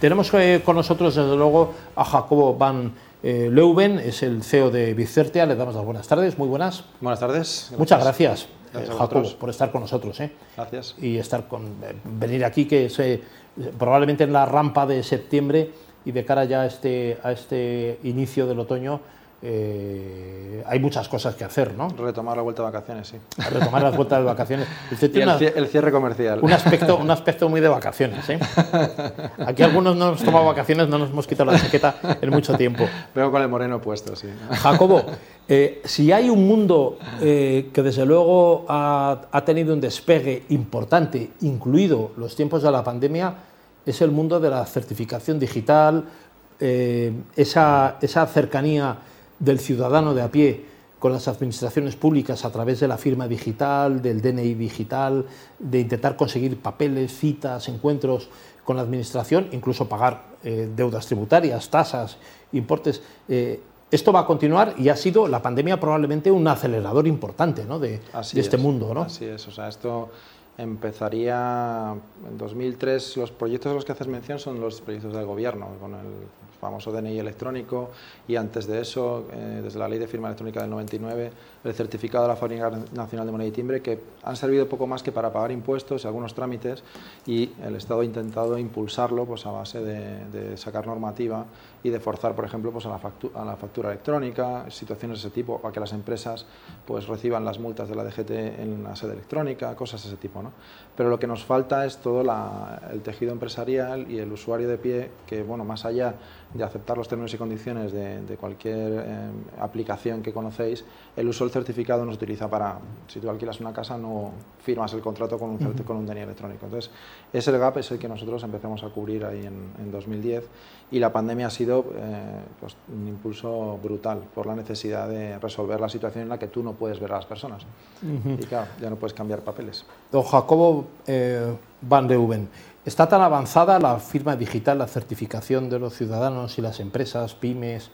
Tenemos eh, con nosotros, desde luego, a Jacobo Van eh, Leuven, es el CEO de Bicertia. Le damos las buenas tardes, muy buenas. Buenas tardes. Muchas gracias, Jacobo, por estar con nosotros. Gracias. Y estar con, venir aquí, que es probablemente en la rampa de septiembre y de cara ya a este, a este inicio del otoño, eh, hay muchas cosas que hacer, ¿no? Retomar la vuelta de vacaciones, sí. Retomar la vuelta de vacaciones. el, cierre comercial. Un aspecto, un aspecto muy de vacaciones, ¿eh? Aquí algunos no hemos tomado vacaciones, no nos hemos quitado la chaqueta en mucho tiempo. Vengo con el moreno puesto, sí. Jacobo, eh, si hay un mundo eh, que desde luego ha, ha tenido un despegue importante, incluido los tiempos de la pandemia, es el mundo de la certificación digital, esa, esa cercanía del ciudadano de a pie con las administraciones públicas a través de la firma digital, del DNI digital, de intentar conseguir papeles, citas, encuentros con la administración, incluso pagar eh, deudas tributarias, tasas, importes. Eh, esto va a continuar y ha sido la pandemia probablemente un acelerador importante ¿no? de, este mundo. ¿no? Así es, o sea, esto empezaría en 2003, los proyectos de los que haces mención son los proyectos del gobierno, con el famoso DNI electrónico y antes de eso, eh, desde la ley de firma electrónica del 99, el certificado de la Fábrica Nacional de Moneda y Timbre, que han servido poco más que para pagar impuestos y algunos trámites y el Estado ha intentado impulsarlo pues, a base de, sacar normativa y de forzar, por ejemplo, pues, a, la factura, electrónica, situaciones de ese tipo, a que las empresas pues, reciban las multas de la DGT en la sede electrónica, cosas de ese tipo. ¿no? Pero lo que nos falta es todo el tejido empresarial y el usuario de pie que, bueno, más allá de aceptar los términos y condiciones de, cualquier eh, aplicación que conocéis, el uso del certificado nos utiliza para, si tú alquilas una casa, no firmas el contrato con un, con un DNI electrónico. Entonces, ese gap es el que nosotros empezamos a cubrir ahí en, 2010 y la pandemia ha sido eh, pues, un impulso brutal por la necesidad de resolver la situación en la que tú no puedes ver a las personas. Y claro, ya no puedes cambiar papeles. Don Jacobo eh, Van de Uben, ¿Está tan avanzada la firma digital, la certificación de los ciudadanos y las empresas, pymes,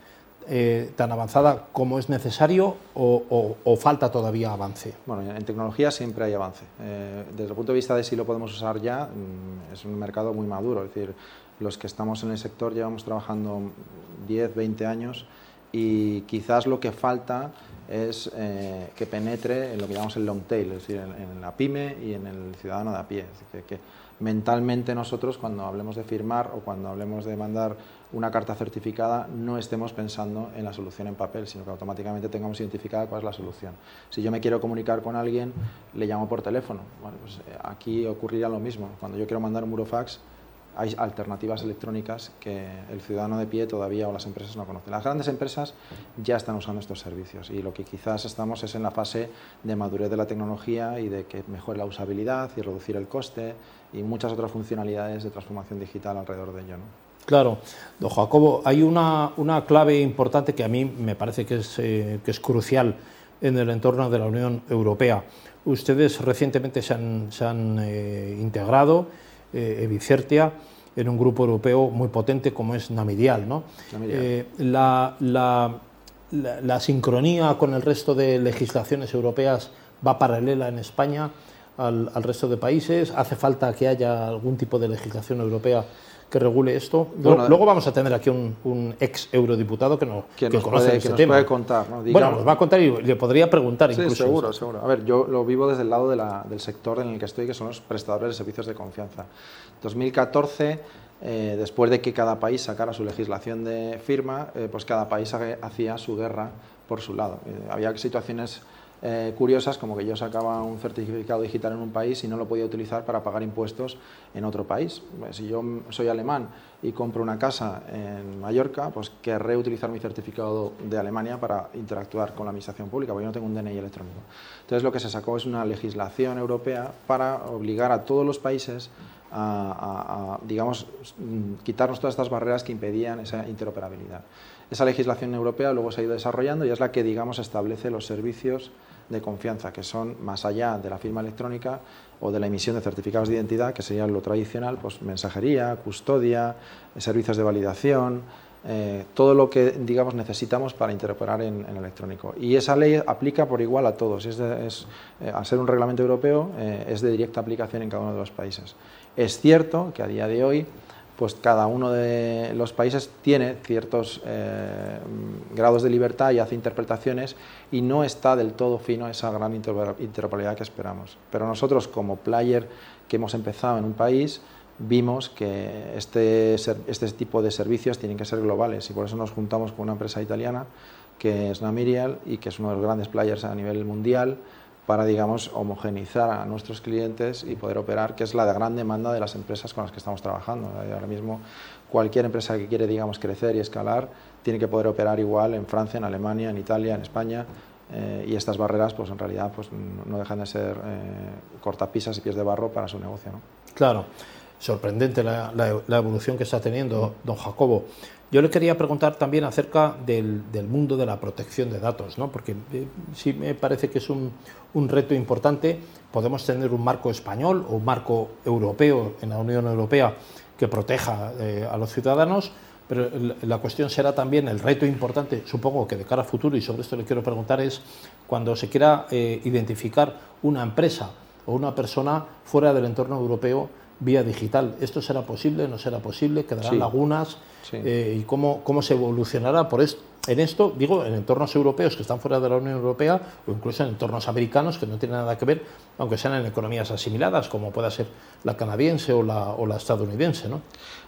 eh, tan avanzada como es necesario o, falta todavía avance? Bueno, en tecnología siempre hay avance. Eh, desde el punto de vista de si lo podemos usar ya, mm, es un mercado muy maduro. Es decir, los que estamos en el sector llevamos trabajando 10, 20 años y quizás lo que falta es eh, que penetre en lo que llamamos el long tail, es decir, en, la pyme y en el ciudadano de a pie. que, mentalmente nosotros cuando hablemos de firmar o cuando hablemos de mandar una carta certificada no estemos pensando en la solución en papel, sino que automáticamente tengamos identificada cuál es la solución. Si yo me quiero comunicar con alguien, le llamo por teléfono. Pues eh, aquí ocurriría lo mismo. Cuando yo quiero mandar un burofax, hay alternativas electrónicas que el ciudadano de pie todavía o las empresas no conocen. Las grandes empresas ya están usando estos servicios y lo que quizás estamos es en la fase de madurez de la tecnología y de que mejore la usabilidad y reducir el coste y muchas otras funcionalidades de transformación digital alrededor de ello. Claro, don Jacobo, hay una, una, clave importante que a mí me parece que es, eh, que es crucial en el entorno de la Unión Europea. Ustedes recientemente se han, se han eh, integrado eh, Evicertia, en un grupo europeo muy potente como es Namidial. ¿no? Eh, la, la, sincronía con el resto de legislaciones europeas va paralela en España al, al, resto de países. ¿Hace falta que haya algún tipo de legislación europea que regule esto. Luego vamos a tener aquí un, ex eurodiputado que, no, que, conoce este tema. puede contar. Bueno, nos va a contar y le podría preguntar sí, incluso. seguro, seguro. A ver, yo lo vivo desde el lado del sector en el que estoy, que son los prestadores de servicios de confianza. 2014, eh, después de que cada país sacara su legislación de firma, eh, pues cada país hacía su guerra por su lado. Eh, había situaciones eh, curiosas como que yo sacaba un certificado digital en un país y no lo podía utilizar para pagar impuestos en otro país. Pues, si yo soy alemán y compro una casa en Mallorca, pues querré utilizar mi certificado de Alemania para interactuar con la administración pública, porque yo no tengo un DNI electrónico. Entonces lo que se sacó es una legislación europea para obligar a todos los países a, digamos, quitarnos todas estas barreras que impedían esa interoperabilidad. Esa legislación europea luego se ha ido desarrollando y es la que, digamos, establece los servicios de confianza, que son más allá de la firma electrónica o de la emisión de certificados de identidad, que sería lo tradicional, pues mensajería, custodia, servicios de validación, eh, todo lo que digamos necesitamos para interoperar en, electrónico. Y esa ley aplica por igual a todos, es, eh, al ser un reglamento europeo, eh, es de directa aplicación en cada uno de los países. Es cierto que a día de hoy pues cada uno de los países tiene ciertos eh, grados de libertad y hace interpretaciones y no está del todo fino esa gran interoperabilidad que esperamos. Pero nosotros como player que hemos empezado en un país, vimos que este, este tipo de servicios tienen que ser globales y por eso nos juntamos con una empresa italiana que es Namirial y que es uno de los grandes players a nivel mundial para, digamos, homogenizar a nuestros clientes y poder operar, que es la gran demanda de las empresas con las que estamos trabajando. Ahora mismo, cualquier empresa que quiere, digamos, crecer y escalar, tiene que poder operar igual en Francia, en Alemania, en Italia, en España, eh, y estas barreras, pues en realidad, pues no dejan de ser eh, cortapisas y pies de barro para su negocio. ¿no? Claro, sorprendente la evolución que está teniendo don Jacobo. Yo le quería preguntar también acerca del, mundo de la protección de datos, ¿no? porque eh, sí me parece que es un, reto importante. Podemos tener un marco español o un marco europeo en la Unión Europea que proteja eh, a los ciudadanos, pero la cuestión será también el reto importante, supongo que de cara a futuro, y sobre esto le quiero preguntar, es cuando se quiera eh, identificar una empresa o una persona fuera del entorno europeo vía digital. ¿Esto será posible? ¿No será posible? ¿Quedarán lagunas? Eh, ¿Y cómo, cómo se evolucionará por esto? En esto, digo, en entornos europeos que están fuera de la Unión Europea o incluso en entornos americanos que no tienen nada que ver, aunque sean en economías asimiladas, como pueda ser la canadiense o la, o la estadounidense. ¿no?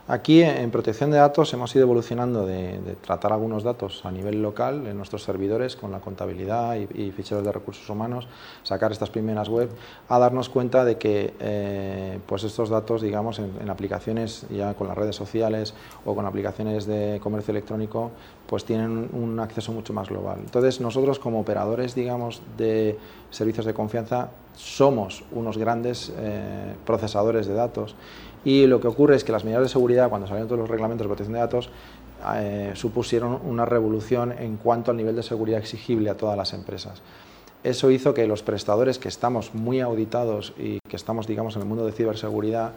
Aquí en protección de datos hemos ido evolucionando de, tratar algunos datos a nivel local en nuestros servidores con la contabilidad y, ficheros de recursos humanos, sacar estas primeras web, a darnos cuenta de que eh, pues estos datos, digamos, en, aplicaciones ya con las redes sociales o con aplicaciones de comercio electrónico, pues tienen un acceso mucho más global. Entonces nosotros como operadores, digamos, de servicios de confianza somos unos grandes eh, procesadores de datos y lo que ocurre es que las medidas de seguridad, cuando salieron todos los reglamentos de protección de datos, eh, supusieron una revolución en cuanto al nivel de seguridad exigible a todas las empresas. Eso hizo que los prestadores que estamos muy auditados y que estamos, digamos, en el mundo de ciberseguridad,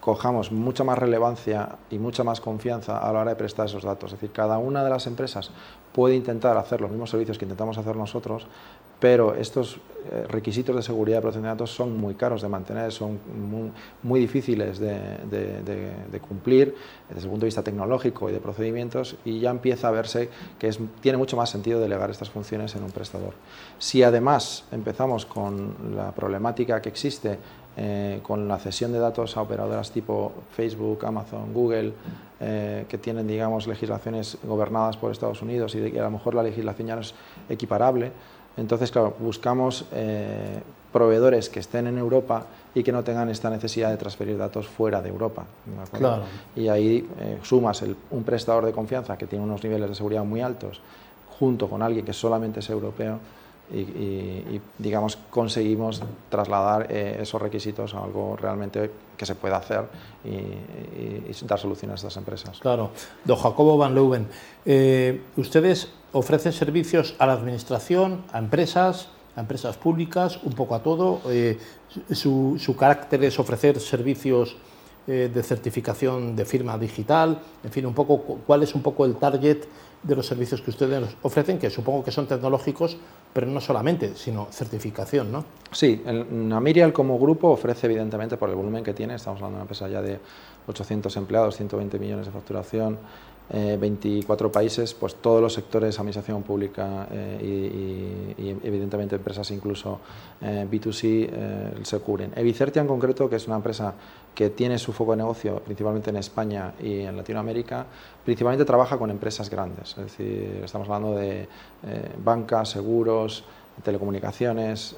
cojamos mucha más relevancia y mucha más confianza a la hora de prestar esos datos. Es decir, cada una de las empresas puede intentar hacer los mismos servicios que intentamos hacer nosotros, pero estos eh, requisitos de seguridad y protección de datos son muy caros de mantener, son muy, difíciles de, cumplir desde el punto de vista tecnológico y de procedimientos y ya empieza a verse que tiene mucho más sentido delegar estas funciones en un prestador. Si además empezamos con la problemática que existe eh, con la cesión de datos a operadoras tipo Facebook, Amazon, Google, eh, que tienen digamos, legislaciones gobernadas por Estados Unidos y de que a lo mejor la legislación ya no es equiparable, entonces, claro, buscamos eh, proveedores que estén en Europa y que no tengan esta necesidad de transferir datos fuera de Europa. Y ahí eh, sumas un prestador de confianza que tiene unos niveles de seguridad muy altos junto con alguien que solamente es europeo y, digamos conseguimos trasladar eh, esos requisitos a algo realmente que se pueda hacer y, dar soluciones a estas empresas. Claro. Don Jacobo Van Leuven, eh, ustedes ofrecen servicios a la administración, a empresas, a empresas públicas, un poco a todo. Eh, su, carácter es ofrecer servicios de certificación de firma digital, en fin, un poco cuál es un poco el target de los servicios que ustedes ofrecen, que supongo que son tecnológicos, pero no solamente, sino certificación, ¿no? Sí, Namirial como grupo ofrece, evidentemente, por el volumen que tiene, estamos hablando de una empresa ya de 800 empleados, 120 millones de facturación, 24 eh, países, pues todos los sectores, administración pública eh, y, evidentemente empresas incluso eh, B2C se cubren. Evicertia en concreto, que es una empresa que tiene su foco de negocio principalmente en España y en Latinoamérica, principalmente trabaja con empresas grandes, es decir, estamos hablando de banca, seguros, telecomunicaciones,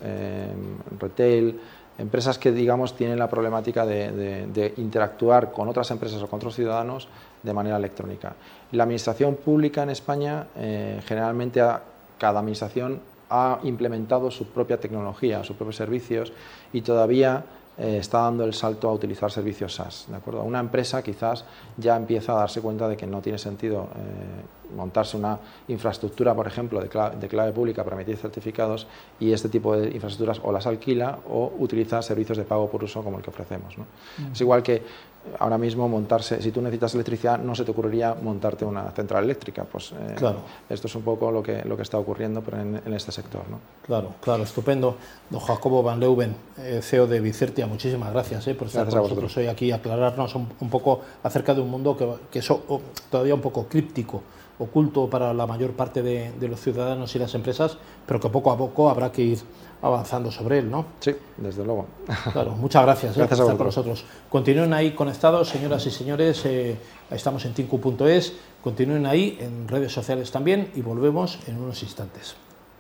retail, empresas que digamos tienen la problemática de, interactuar con otras empresas o con otros ciudadanos de manera electrónica. La administración pública en España, eh, generalmente cada administración ha implementado su propia tecnología, sus propios servicios y todavía eh, está dando el salto a utilizar servicios SaaS. ¿de acuerdo? Una empresa quizás ya empieza a darse cuenta de que no tiene sentido eh, montarse una infraestructura, por ejemplo, de clave, pública para emitir certificados y este tipo de infraestructuras o las alquila o utiliza servicios de pago por uso como el que ofrecemos. Mm. Es igual que ahora mismo montarse, si tú necesitas electricidad, no se te ocurriría montarte una central eléctrica. Pues eh, claro. esto es un poco lo que, lo que está ocurriendo pero en, este sector. ¿no? Claro, claro, estupendo. Don Jacobo Van Leuven, eh, CEO de Vicertia, muchísimas gracias eh, por estar con nosotros hoy aquí, aclararnos un, poco acerca de un mundo que, que es todavía un poco críptico oculto para la mayor parte de, de, los ciudadanos y las empresas, pero que poco a poco habrá que ir avanzando sobre él, ¿no? Sí, desde luego. Claro, muchas gracias, eh, por estar con nosotros. Continúen ahí conectados, señoras y señores, eh, estamos en tinku.es, continúen ahí en redes sociales también y volvemos en unos instantes.